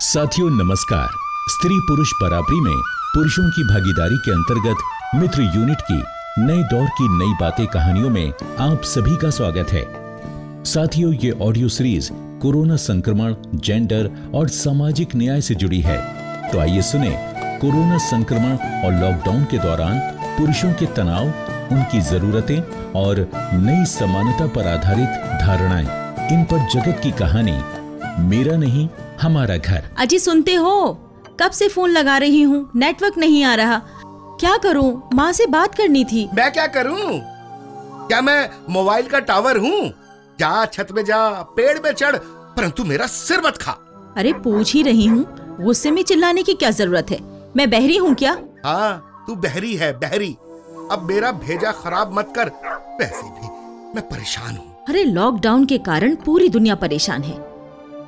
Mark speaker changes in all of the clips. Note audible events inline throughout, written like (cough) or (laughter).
Speaker 1: साथियों, नमस्कार। स्त्री पुरुष बराबरी में पुरुषों की भागीदारी के अंतर्गत मित्र यूनिट की नए दौर की नई बातें कहानियों में आप सभी का स्वागत है। साथियों, ये ऑडियो सीरीज़ कोरोना संक्रमण जेंडर और सामाजिक न्याय से जुड़ी है। तो आइए सुने कोरोना संक्रमण और लॉकडाउन के दौरान पुरुषों के तनाव, उनकी जरूरतें और नई समानता पर आधारित धारणाएँ। इन पर जगत की कहानी, मेरा नहीं हमारा घर।
Speaker 2: अजी सुनते हो? कब से फ़ोन लगा रही हूँ? नेटवर्क नहीं आ रहा। क्या करूँ? माँ से बात करनी थी।
Speaker 3: मैं क्या करूँ? क्या मैं मोबाइल का टावर हूँ? जा छत में जा पेड़ में चढ़ परंतु मेरा सिर मत खा।
Speaker 2: अरे पूछ ही रही हूँ। गुस्से में चिल्लाने की क्या ज़रूरत है? मैं बहरी हूँ क्या?
Speaker 3: हाँ तू बहरी है बहरी। अब मेरा भेजा खराब मत कर। वैसे भी मैं परेशान हूँ।
Speaker 2: अरे लॉकडाउन के कारण पूरी दुनिया परेशान है।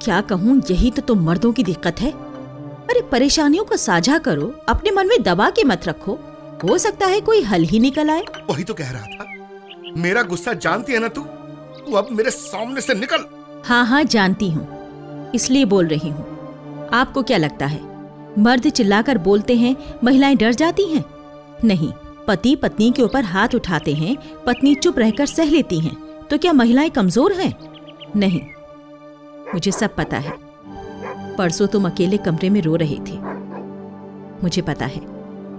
Speaker 2: क्या कहूँ यही तो तुम मर्दों की दिक्कत है। अरे परेशानियों को साझा करो अपने मन में दबा के मत रखो। हो सकता है कोई हल ही निकल आए।
Speaker 3: वही तो कह रहा था। मेरा गुस्सा जानती है ना तू? तू अब मेरे सामने से निकल।
Speaker 2: हाँ हाँ जानती हूँ। इसलिए बोल रही हूँ। आपको क्या लगता है? मर्द चिल्लाकर बोलते हैं महिलाएँ डर जाती हैं? नहीं पति पत्नी के ऊपर हाथ उठाते हैं पत्नी चुप रहकर सह लेती हैं। तो क्या महिलाएँ कमज़ोर हैं? नहीं मुझे सब पता है। परसों तुम अकेले कमरे में रो रहे थे। मुझे पता है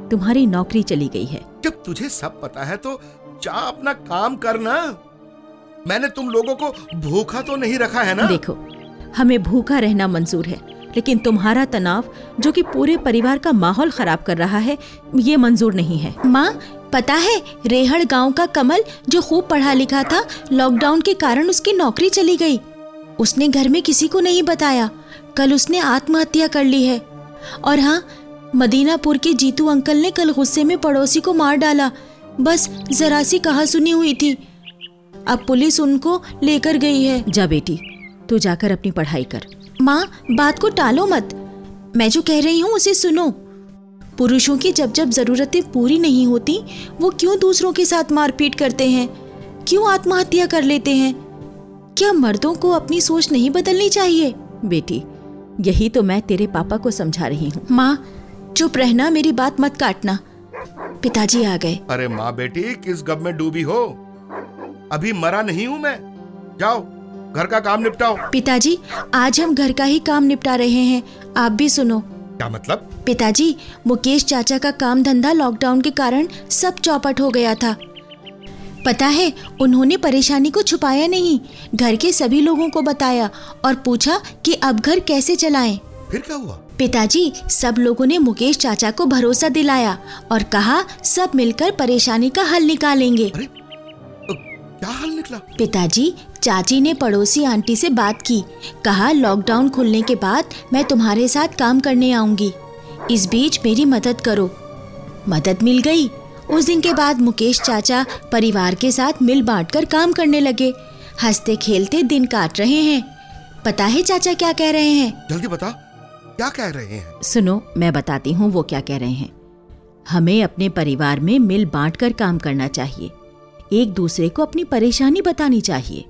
Speaker 2: तुम्हारी नौकरी चली गई है।
Speaker 3: जब तुझे सब पता है तो जा अपना काम करना मैंने तुम लोगों को भूखा तो नहीं रखा है ना?
Speaker 2: देखो हमें भूखा रहना मंजूर है लेकिन तुम्हारा तनाव जो कि पूरे परिवार का माहौल खराब कर रहा है ये मंजूर नहीं है। माँ पता है रेहड़ गाँव का कमल जो खूब पढ़ा लिखा था लॉकडाउन के कारण उसकी नौकरी चली गई। उसने घर में किसी को नहीं बताया। कल उसने आत्महत्या कर ली है। और हाँ मदीनापुर के जीतू अंकल ने कल गुस्से में पड़ोसी को मार डाला। बस जरा सी कहा सुनी हुई थी। अब पुलिस उनको लेकर गई है। जा बेटी तू जाकर अपनी पढ़ाई कर। माँ बात को टालो मत। मैं जो कह रही हूँ उसे सुनो। पुरुषों की जब जब जरूरतें पूरी नहीं होती वो क्यों दूसरों के साथ मारपीट करते हैं? क्यों आत्महत्या कर लेते हैं? क्या मर्दों को अपनी सोच नहीं बदलनी चाहिए? बेटी यही तो मैं तेरे पापा को समझा रही हूँ। माँ चुप रहना मेरी बात मत काटना। पिताजी आ गए।
Speaker 3: अरे माँ बेटी किस गब में डूबी हो? अभी मरा नहीं हूँ मैं। जाओ घर का काम निपटाओ।
Speaker 2: पिताजी आज हम घर का ही काम निपटा रहे हैं। आप भी सुनो।
Speaker 3: क्या मतलब?
Speaker 2: पिताजी मुकेश चाचा का काम धंधा लॉकडाउन के कारण सब चौपट हो गया था। पता है उन्होंने परेशानी को छुपाया नहीं। घर के सभी लोगों को बताया और पूछा कि अब घर कैसे चलाएँ।
Speaker 3: फिर क्या हुआ?
Speaker 2: पिताजी सब लोगों ने मुकेश चाचा को भरोसा दिलाया और कहा सब मिलकर परेशानी का हल निकालेंगे।
Speaker 3: अरे क्या हाल निकला?
Speaker 2: पिताजी चाची ने पड़ोसी आंटी से बात की। कहा लॉकडाउन खुलने के बाद मैं तुम्हारे साथ काम करने आऊँगी। इस बीच मेरी मदद करो। मदद मिल गई। उस दिन के बाद मुकेश चाचा परिवार के साथ मिल बांटकर काम करने लगे। हँसते खेलते दिन काट रहे हैं। पता है चाचा क्या कह रहे हैं?
Speaker 3: जल्दी बता। क्या कह रहे हैं?
Speaker 2: सुनो मैं बताती हूँ वो क्या कह रहे हैं। हमें अपने परिवार में मिल बांट कर काम करना चाहिए। एक दूसरे को अपनी परेशानी बतानी चाहिए।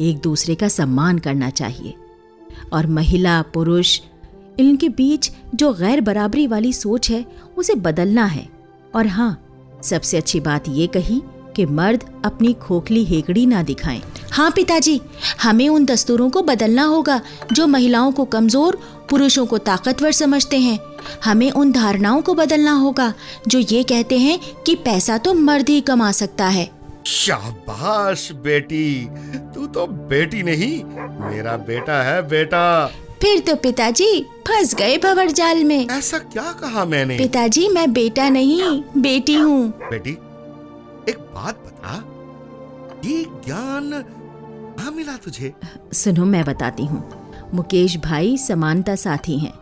Speaker 2: एक दूसरे का सम्मान करना चाहिए। और महिला पुरुष इनके बीच जो गैर बराबरी वाली सोच है उसे बदलना है। और हाँ सबसे अच्छी बात ये कही कि मर्द अपनी खोखली हेकड़ी ना दिखाएँ। हाँ पिताजी, हमें उन दस्तूरों को बदलना होगा जो महिलाओं को कमज़ोर, पुरुषों को ताकतवर समझते हैं। हमें उन धारणाओं को बदलना होगा जो ये कहते हैं कि पैसा तो मर्द ही कमा सकता है।
Speaker 3: शाबाश बेटी, तू तो बेटी नहीं, मेरा बेटा है बेटा।
Speaker 2: फिर तो पिताजी फंस गए भंवर जाल में।
Speaker 3: ऐसा क्या कहा मैंने?
Speaker 2: पिताजी मैं बेटा नहीं बेटी हूँ।
Speaker 3: बेटी एक बात बता। ये ज्ञान कहाँ मिला तुझे?
Speaker 2: सुनो मैं बताती हूँ। मुकेश भाई समानता साथी हैं।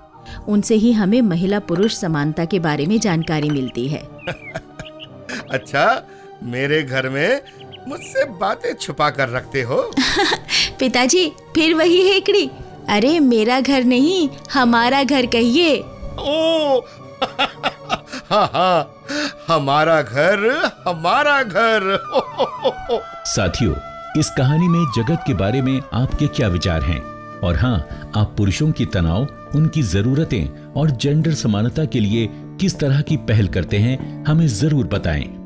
Speaker 2: उनसे ही हमें महिला पुरुष समानता के बारे में जानकारी मिलती है। (laughs)
Speaker 3: अच्छा मेरे घर में मुझसे बातें छुपा कर रखते हो? (laughs)
Speaker 2: पिताजी फिर वही हेकड़ी। अरे मेरा घर नहीं हमारा घर कहिए।
Speaker 3: ओ! हाँ हाँ हमारा घर हमारा घर।
Speaker 1: साथियों इस कहानी में जगत के बारे में आपके क्या विचार हैं? और हाँ आप पुरुषों की तनाव उनकी जरूरतें और जेंडर समानता के लिए किस तरह की पहल करते हैं हमें ज़रूर बताएँ।